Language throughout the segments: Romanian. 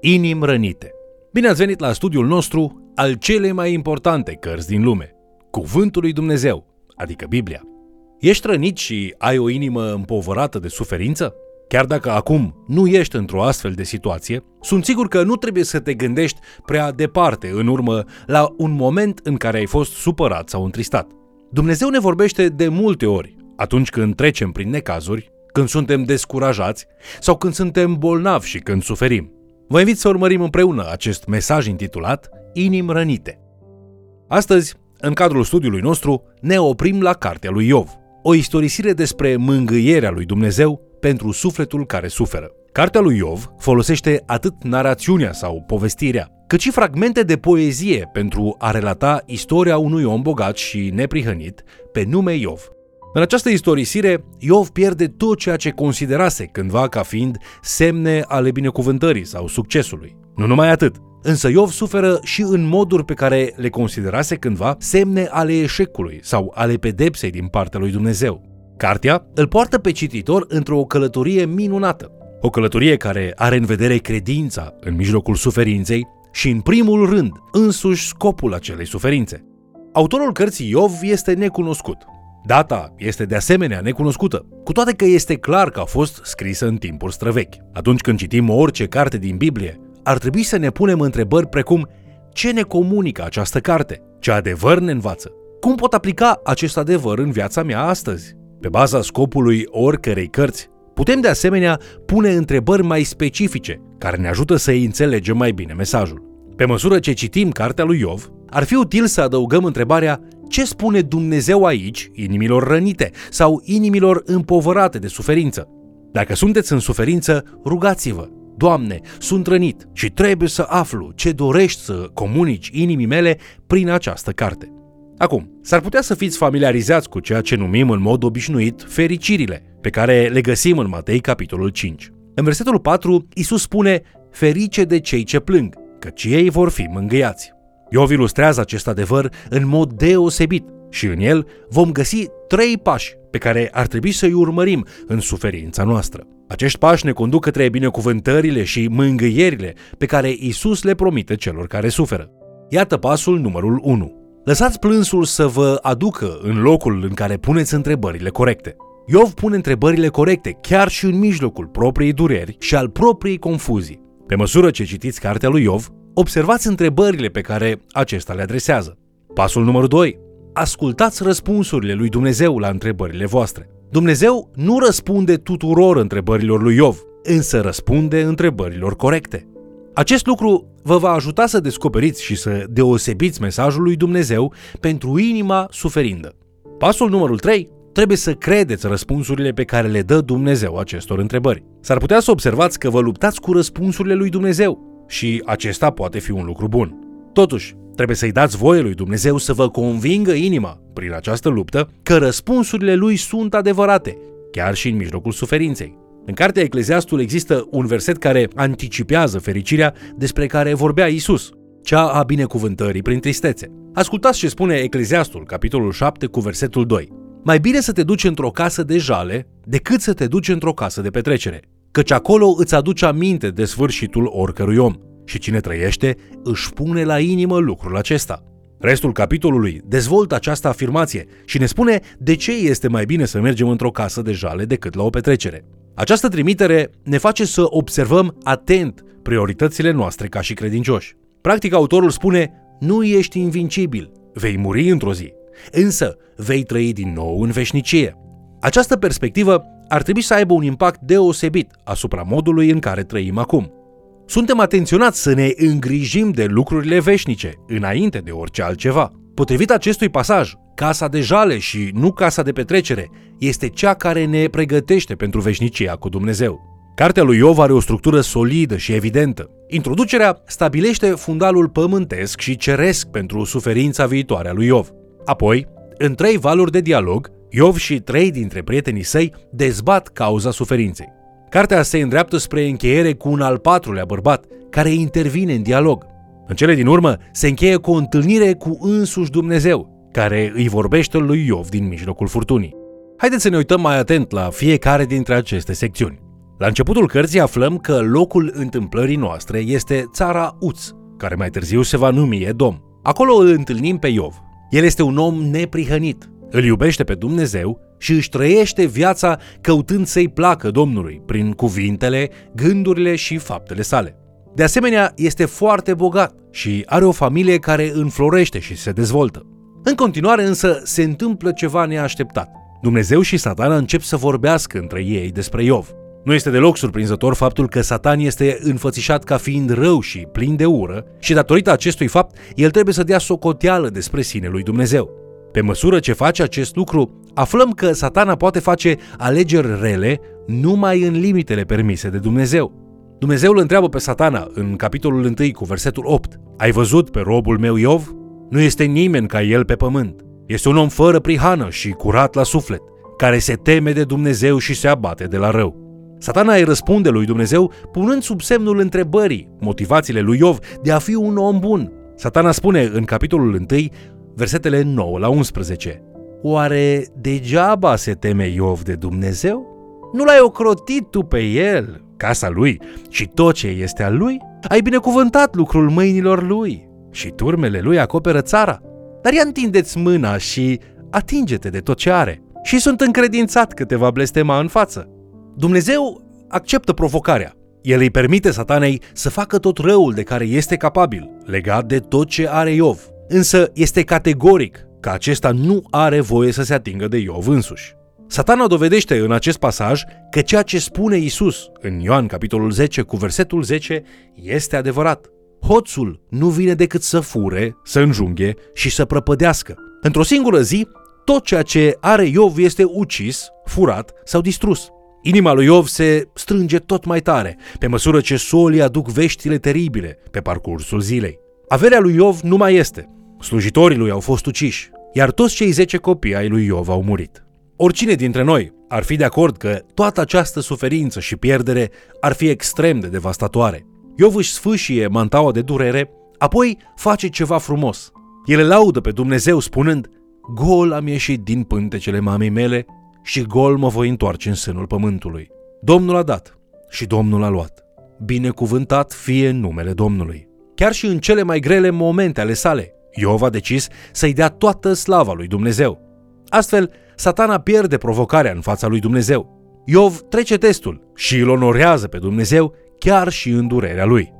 Inim rănite. Bine ați venit la studiul nostru al celei mai importante cărți din lume, Cuvântul lui Dumnezeu, adică Biblia. Ești rănit și ai o inimă împovărată de suferință? Chiar dacă acum nu ești într-o astfel de situație, sunt sigur că nu trebuie să te gândești prea departe în urmă la un moment în care ai fost supărat sau întristat. Dumnezeu ne vorbește de multe ori atunci când trecem prin necazuri, când suntem descurajați sau când suntem bolnavi și când suferim. Vă invit să urmărim împreună acest mesaj intitulat Inim rănite. Astăzi, în cadrul studiului nostru, ne oprim la cartea lui Iov, o istorisire despre mângâierea lui Dumnezeu pentru sufletul care suferă. Cartea lui Iov folosește atât narațiunea sau povestirea, cât și fragmente de poezie pentru a relata istoria unui om bogat și neprihănit pe nume Iov. În această istorisire, Iov pierde tot ceea ce considerase cândva ca fiind semne ale binecuvântării sau succesului. Nu numai atât, însă Iov suferă și în moduri pe care le considerase cândva semne ale eșecului sau ale pedepsei din partea lui Dumnezeu. Cartea îl poartă pe cititor într-o călătorie minunată. O călătorie care are în vedere credința în mijlocul suferinței și, în primul rând, însuși scopul acelei suferințe. Autorul cărții Iov este necunoscut, Data este de asemenea necunoscută, cu toate că este clar că a fost scrisă în timpuri străvechi. Atunci când citim orice carte din Biblie, ar trebui să ne punem întrebări precum ce ne comunică această carte? Ce adevăr ne învață? Cum pot aplica acest adevăr în viața mea astăzi? Pe baza scopului oricărei cărți, putem de asemenea pune întrebări mai specifice care ne ajută să înțelegem mai bine mesajul. Pe măsură ce citim cartea lui Iov, ar fi util să adăugăm întrebarea ce spune Dumnezeu aici inimilor rănite sau inimilor împovărate de suferință? Dacă sunteți în suferință, rugați-vă. Doamne, sunt rănit și trebuie să aflu ce dorești să comunici inimii mele prin această carte. Acum, s-ar putea să fiți familiarizați cu ceea ce numim în mod obișnuit fericirile, pe care le găsim în Matei capitolul 5. În versetul 4, Isus spune, ferice de cei ce plâng, căci ei vor fi mângâiați. Iov ilustrează acest adevăr în mod deosebit și în el vom găsi trei pași pe care ar trebui să-i urmărim în suferința noastră. Acești pași ne conduc către binecuvântările și mângâierile pe care Isus le promite celor care suferă. Iată pasul numărul 1. Lăsați plânsul să vă aducă în locul în care puneți întrebările corecte. Iov pune întrebările corecte chiar și în mijlocul propriei dureri și al propriei confuzii. Pe măsură ce citiți cartea lui Iov, observați întrebările pe care acesta le adresează. Pasul numărul 2. Ascultați răspunsurile lui Dumnezeu la întrebările voastre. Dumnezeu nu răspunde tuturor întrebărilor lui Iov, însă răspunde întrebărilor corecte. Acest lucru vă va ajuta să descoperiți și să deosebiți mesajul lui Dumnezeu pentru inima suferindă. Pasul numărul 3 trebuie să credeți răspunsurile pe care le dă Dumnezeu acestor întrebări. S-ar putea să observați că vă luptați cu răspunsurile lui Dumnezeu, și acesta poate fi un lucru bun. Totuși, trebuie să-i dați voie lui Dumnezeu să vă convingă inima, prin această luptă, că răspunsurile lui sunt adevărate, chiar și în mijlocul suferinței. În cartea Ecleziastul există un verset care anticipează fericirea despre care vorbea Isus, cea a binecuvântării prin tristețe. Ascultați ce spune Ecleziastul, capitolul 7, cu versetul 2. Mai bine să te duci într-o casă de jale decât să te duci într-o casă de petrecere căci acolo îți aduce aminte de sfârșitul oricărui om și cine trăiește își pune la inimă lucrul acesta. Restul capitolului dezvoltă această afirmație și ne spune de ce este mai bine să mergem într-o casă de jale decât la o petrecere. Această trimitere ne face să observăm atent prioritățile noastre ca și credincioși. Practic, autorul spune, nu ești invincibil, vei muri într-o zi, însă vei trăi din nou în veșnicie. Această perspectivă ar trebui să aibă un impact deosebit asupra modului în care trăim acum. Suntem atenționați să ne îngrijim de lucrurile veșnice, înainte de orice altceva. Potrivit acestui pasaj, casa de jale și nu casa de petrecere este cea care ne pregătește pentru veșnicia cu Dumnezeu. Cartea lui Iov are o structură solidă și evidentă. Introducerea stabilește fundalul pământesc și ceresc pentru suferința viitoare a lui Iov. Apoi, în trei valuri de dialog, Iov și trei dintre prietenii săi dezbat cauza suferinței. Cartea se îndreaptă spre încheiere cu un al patrulea bărbat, care intervine în dialog. În cele din urmă, se încheie cu o întâlnire cu însuși Dumnezeu, care îi vorbește lui Iov din mijlocul furtunii. Haideți să ne uităm mai atent la fiecare dintre aceste secțiuni. La începutul cărții aflăm că locul întâmplării noastre este țara Uț, care mai târziu se va numi Edom. Acolo îl întâlnim pe Iov. El este un om neprihănit, îl iubește pe Dumnezeu și își trăiește viața căutând să-i placă Domnului prin cuvintele, gândurile și faptele sale. De asemenea, este foarte bogat și are o familie care înflorește și se dezvoltă. În continuare însă se întâmplă ceva neașteptat. Dumnezeu și satana încep să vorbească între ei despre Iov. Nu este deloc surprinzător faptul că Satan este înfățișat ca fiind rău și plin de ură și datorită acestui fapt, el trebuie să dea socoteală despre sine lui Dumnezeu. Pe măsură ce face acest lucru, aflăm că satana poate face alegeri rele numai în limitele permise de Dumnezeu. Dumnezeu îl întreabă pe satana în capitolul 1 cu versetul 8. Ai văzut pe robul meu Iov? Nu este nimeni ca el pe pământ. Este un om fără prihană și curat la suflet, care se teme de Dumnezeu și se abate de la rău. Satana îi răspunde lui Dumnezeu punând sub semnul întrebării motivațiile lui Iov de a fi un om bun. Satana spune în capitolul 1, versetele 9 la 11. Oare degeaba se teme Iov de Dumnezeu? Nu l-ai ocrotit tu pe el, casa lui și tot ce este al lui? Ai binecuvântat lucrul mâinilor lui și turmele lui acoperă țara. Dar ia întindeți mâna și atinge-te de tot ce are. Și sunt încredințat că te va blestema în față. Dumnezeu acceptă provocarea. El îi permite satanei să facă tot răul de care este capabil, legat de tot ce are Iov. Însă este categoric că acesta nu are voie să se atingă de Iov însuși. Satana dovedește în acest pasaj că ceea ce spune Isus în Ioan capitolul 10 cu versetul 10 este adevărat. Hoțul nu vine decât să fure, să înjunghe și să prăpădească. Într-o singură zi, tot ceea ce are Iov este ucis, furat sau distrus. Inima lui Iov se strânge tot mai tare, pe măsură ce solii aduc veștile teribile pe parcursul zilei. Averea lui Iov nu mai este. Slujitorii lui au fost uciși, iar toți cei zece copii ai lui Iov au murit. Oricine dintre noi ar fi de acord că toată această suferință și pierdere ar fi extrem de devastatoare. Iov își sfâșie mantaua de durere, apoi face ceva frumos. El laudă pe Dumnezeu spunând, Gol am ieșit din pântecele mamei mele și gol mă voi întoarce în sânul pământului. Domnul a dat și Domnul a luat. Binecuvântat fie numele Domnului. Chiar și în cele mai grele momente ale sale, Iov a decis să-i dea toată slava lui Dumnezeu. Astfel, satana pierde provocarea în fața lui Dumnezeu. Iov trece testul și îl onorează pe Dumnezeu chiar și în durerea lui.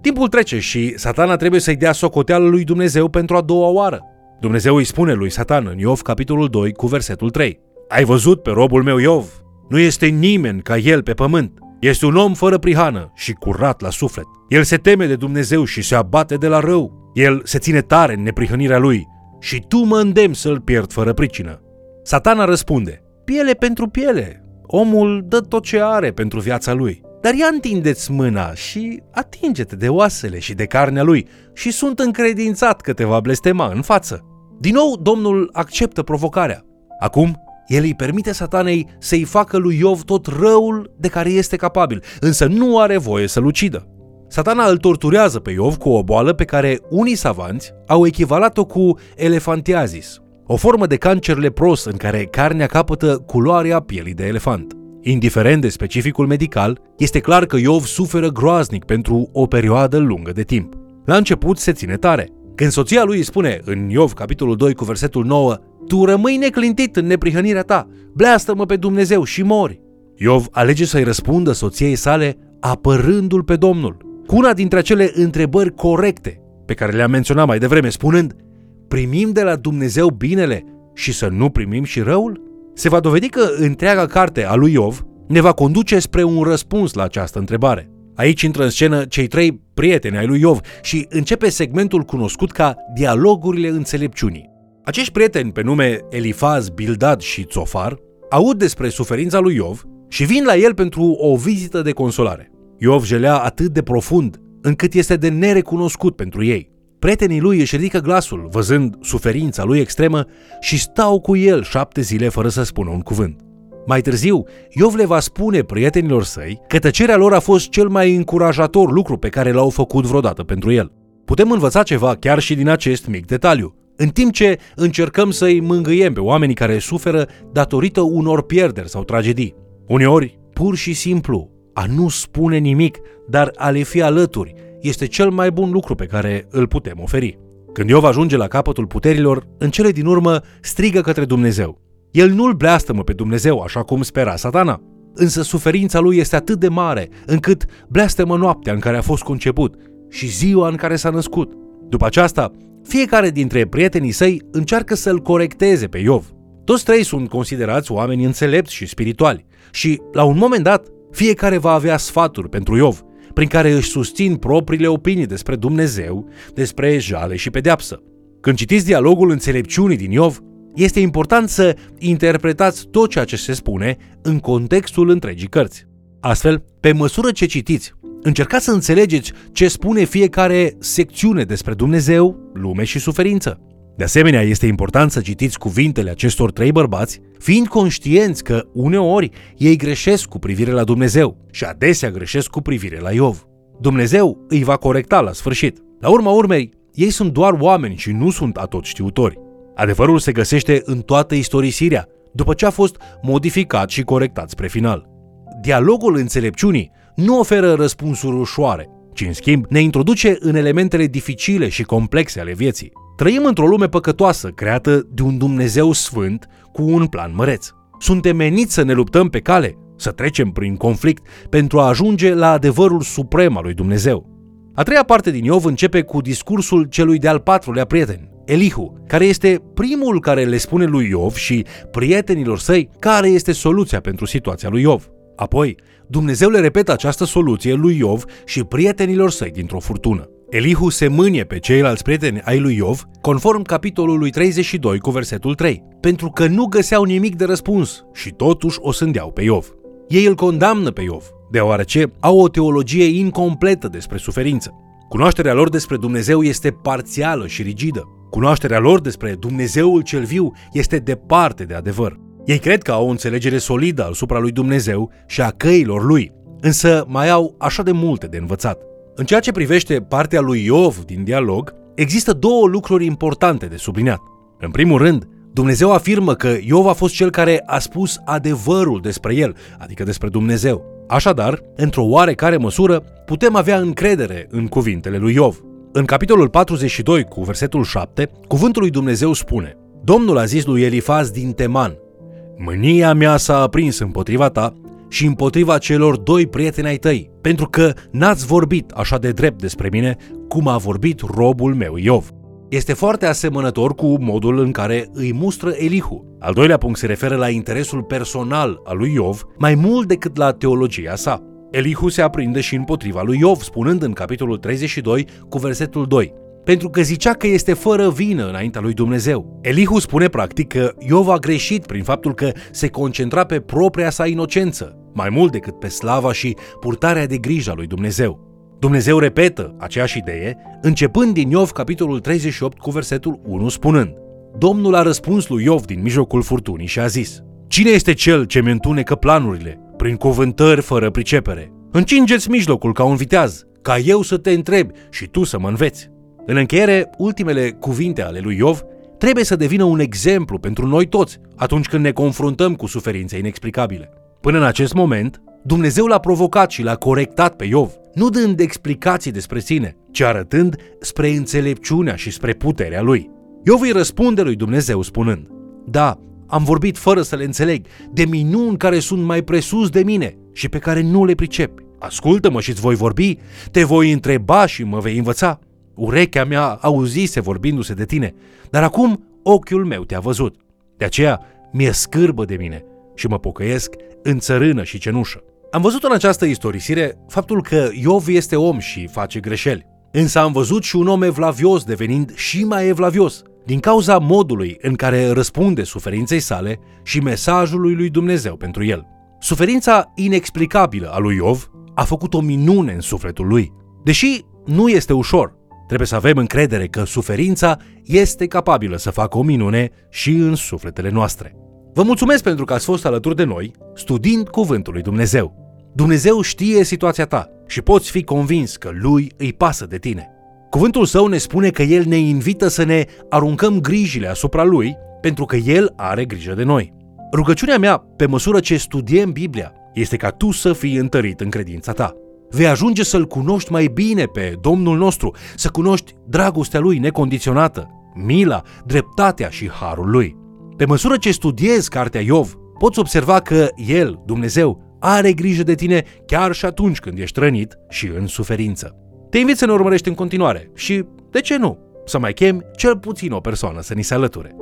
Timpul trece și satana trebuie să-i dea socoteală lui Dumnezeu pentru a doua oară. Dumnezeu îi spune lui Satan în Iov capitolul 2 cu versetul 3. Ai văzut pe robul meu Iov? Nu este nimeni ca el pe pământ. Este un om fără prihană și curat la suflet. El se teme de Dumnezeu și se abate de la rău. El se ține tare în neprihănirea lui și tu mă îndemn să-l pierd fără pricină. Satana răspunde, piele pentru piele. Omul dă tot ce are pentru viața lui. Dar ia întindeți mâna și atinge-te de oasele și de carnea lui și sunt încredințat că te va blestema în față. Din nou, Domnul acceptă provocarea. Acum, el îi permite satanei să-i facă lui Iov tot răul de care este capabil, însă nu are voie să-l ucidă. Satana îl torturează pe Iov cu o boală pe care unii savanți au echivalat-o cu elefantiazis, o formă de cancer lepros în care carnea capătă culoarea pielii de elefant. Indiferent de specificul medical, este clar că Iov suferă groaznic pentru o perioadă lungă de timp. La început se ține tare. Când soția lui îi spune în Iov capitolul 2 cu versetul 9 Tu rămâi neclintit în neprihănirea ta, bleastă-mă pe Dumnezeu și mori. Iov alege să-i răspundă soției sale apărându-l pe Domnul, cu una dintre acele întrebări corecte pe care le-am menționat mai devreme, spunând Primim de la Dumnezeu binele și să nu primim și răul? Se va dovedi că întreaga carte a lui Iov ne va conduce spre un răspuns la această întrebare. Aici intră în scenă cei trei prieteni ai lui Iov și începe segmentul cunoscut ca dialogurile înțelepciunii. Acești prieteni pe nume Elifaz, Bildad și Țofar aud despre suferința lui Iov și vin la el pentru o vizită de consolare. Iov gelea atât de profund încât este de nerecunoscut pentru ei. Prietenii lui își ridică glasul, văzând suferința lui extremă și stau cu el șapte zile fără să spună un cuvânt. Mai târziu, Iov le va spune prietenilor săi că tăcerea lor a fost cel mai încurajator lucru pe care l-au făcut vreodată pentru el. Putem învăța ceva chiar și din acest mic detaliu. În timp ce încercăm să-i mângâiem pe oamenii care suferă datorită unor pierderi sau tragedii. Uneori, pur și simplu, a nu spune nimic, dar a le fi alături, este cel mai bun lucru pe care îl putem oferi. Când Iov ajunge la capătul puterilor, în cele din urmă strigă către Dumnezeu. El nu-l bleastămă pe Dumnezeu așa cum spera satana, însă suferința lui este atât de mare încât bleastămă noaptea în care a fost conceput și ziua în care s-a născut. După aceasta, fiecare dintre prietenii săi încearcă să-l corecteze pe Iov. Toți trei sunt considerați oameni înțelepți și spirituali și, la un moment dat, fiecare va avea sfaturi pentru Iov, prin care își susțin propriile opinii despre Dumnezeu, despre jale și pedeapsă. Când citiți dialogul înțelepciunii din Iov, este important să interpretați tot ceea ce se spune în contextul întregii cărți. Astfel, pe măsură ce citiți, încercați să înțelegeți ce spune fiecare secțiune despre Dumnezeu, lume și suferință. De asemenea, este important să citiți cuvintele acestor trei bărbați, fiind conștienți că uneori ei greșesc cu privire la Dumnezeu și adesea greșesc cu privire la Iov. Dumnezeu îi va corecta la sfârșit. La urma urmei, ei sunt doar oameni și nu sunt atot știutori. Adevărul se găsește în toată istorisirea, după ce a fost modificat și corectat spre final. Dialogul înțelepciunii nu oferă răspunsuri ușoare, ci în schimb ne introduce în elementele dificile și complexe ale vieții. Trăim într-o lume păcătoasă, creată de un Dumnezeu sfânt cu un plan măreț. Suntem meniți să ne luptăm pe cale, să trecem prin conflict pentru a ajunge la adevărul suprem al lui Dumnezeu. A treia parte din Iov începe cu discursul celui de-al patrulea prieten, Elihu, care este primul care le spune lui Iov și prietenilor săi care este soluția pentru situația lui Iov. Apoi, Dumnezeu le repetă această soluție lui Iov și prietenilor săi dintr-o furtună. Elihu se mânie pe ceilalți prieteni ai lui Iov, conform capitolului 32 cu versetul 3, pentru că nu găseau nimic de răspuns și totuși o sândeau pe Iov. Ei îl condamnă pe Iov, deoarece au o teologie incompletă despre suferință. Cunoașterea lor despre Dumnezeu este parțială și rigidă. Cunoașterea lor despre Dumnezeul cel viu este departe de adevăr. Ei cred că au o înțelegere solidă asupra lui Dumnezeu și a căilor lui, însă mai au așa de multe de învățat. În ceea ce privește partea lui Iov din dialog, există două lucruri importante de subliniat. În primul rând, Dumnezeu afirmă că Iov a fost cel care a spus adevărul despre el, adică despre Dumnezeu. Așadar, într-o oarecare măsură, putem avea încredere în cuvintele lui Iov. În capitolul 42, cu versetul 7, cuvântul lui Dumnezeu spune Domnul a zis lui Elifaz din Teman, Mânia mea s-a aprins împotriva ta și împotriva celor doi prieteni ai tăi, pentru că n-ați vorbit așa de drept despre mine cum a vorbit robul meu Iov. Este foarte asemănător cu modul în care îi mustră Elihu. Al doilea punct se referă la interesul personal al lui Iov mai mult decât la teologia sa. Elihu se aprinde și împotriva lui Iov, spunând în capitolul 32 cu versetul 2 pentru că zicea că este fără vină înaintea lui Dumnezeu. Elihu spune practic că Iov a greșit prin faptul că se concentra pe propria sa inocență, mai mult decât pe slava și purtarea de grijă a lui Dumnezeu. Dumnezeu repetă aceeași idee, începând din Iov capitolul 38 cu versetul 1 spunând Domnul a răspuns lui Iov din mijlocul furtunii și a zis Cine este cel ce mi întunecă planurile, prin cuvântări fără pricepere? Încingeți mijlocul ca un viteaz, ca eu să te întreb și tu să mă înveți. În încheiere, ultimele cuvinte ale lui Iov trebuie să devină un exemplu pentru noi toți atunci când ne confruntăm cu suferințe inexplicabile. Până în acest moment, Dumnezeu l-a provocat și l-a corectat pe Iov, nu dând explicații despre sine, ci arătând spre înțelepciunea și spre puterea lui. Iov îi răspunde lui Dumnezeu spunând, Da, am vorbit fără să le înțeleg, de minuni care sunt mai presus de mine și pe care nu le pricepi. Ascultă-mă și îți voi vorbi, te voi întreba și mă vei învăța. Urechea mea auzise vorbindu-se de tine, dar acum ochiul meu te-a văzut. De aceea mi-e scârbă de mine și mă pocăiesc în țărână și cenușă. Am văzut în această istorisire faptul că Iov este om și face greșeli. Însă am văzut și un om evlavios devenind și mai evlavios, din cauza modului în care răspunde suferinței sale și mesajului lui Dumnezeu pentru el. Suferința inexplicabilă a lui Iov a făcut o minune în sufletul lui. Deși nu este ușor, trebuie să avem încredere că suferința este capabilă să facă o minune și în sufletele noastre. Vă mulțumesc pentru că ați fost alături de noi, studiind Cuvântul lui Dumnezeu. Dumnezeu știe situația ta și poți fi convins că Lui îi pasă de tine. Cuvântul său ne spune că El ne invită să ne aruncăm grijile asupra Lui pentru că El are grijă de noi. Rugăciunea mea, pe măsură ce studiem Biblia, este ca tu să fii întărit în credința ta. Vei ajunge să-L cunoști mai bine pe Domnul nostru, să cunoști dragostea Lui necondiționată, mila, dreptatea și harul Lui. Pe măsură ce studiezi cartea Iov, poți observa că El, Dumnezeu, are grijă de tine chiar și atunci când ești rănit și în suferință. Te invit să ne urmărești în continuare și, de ce nu, să mai chem cel puțin o persoană să ni se alăture.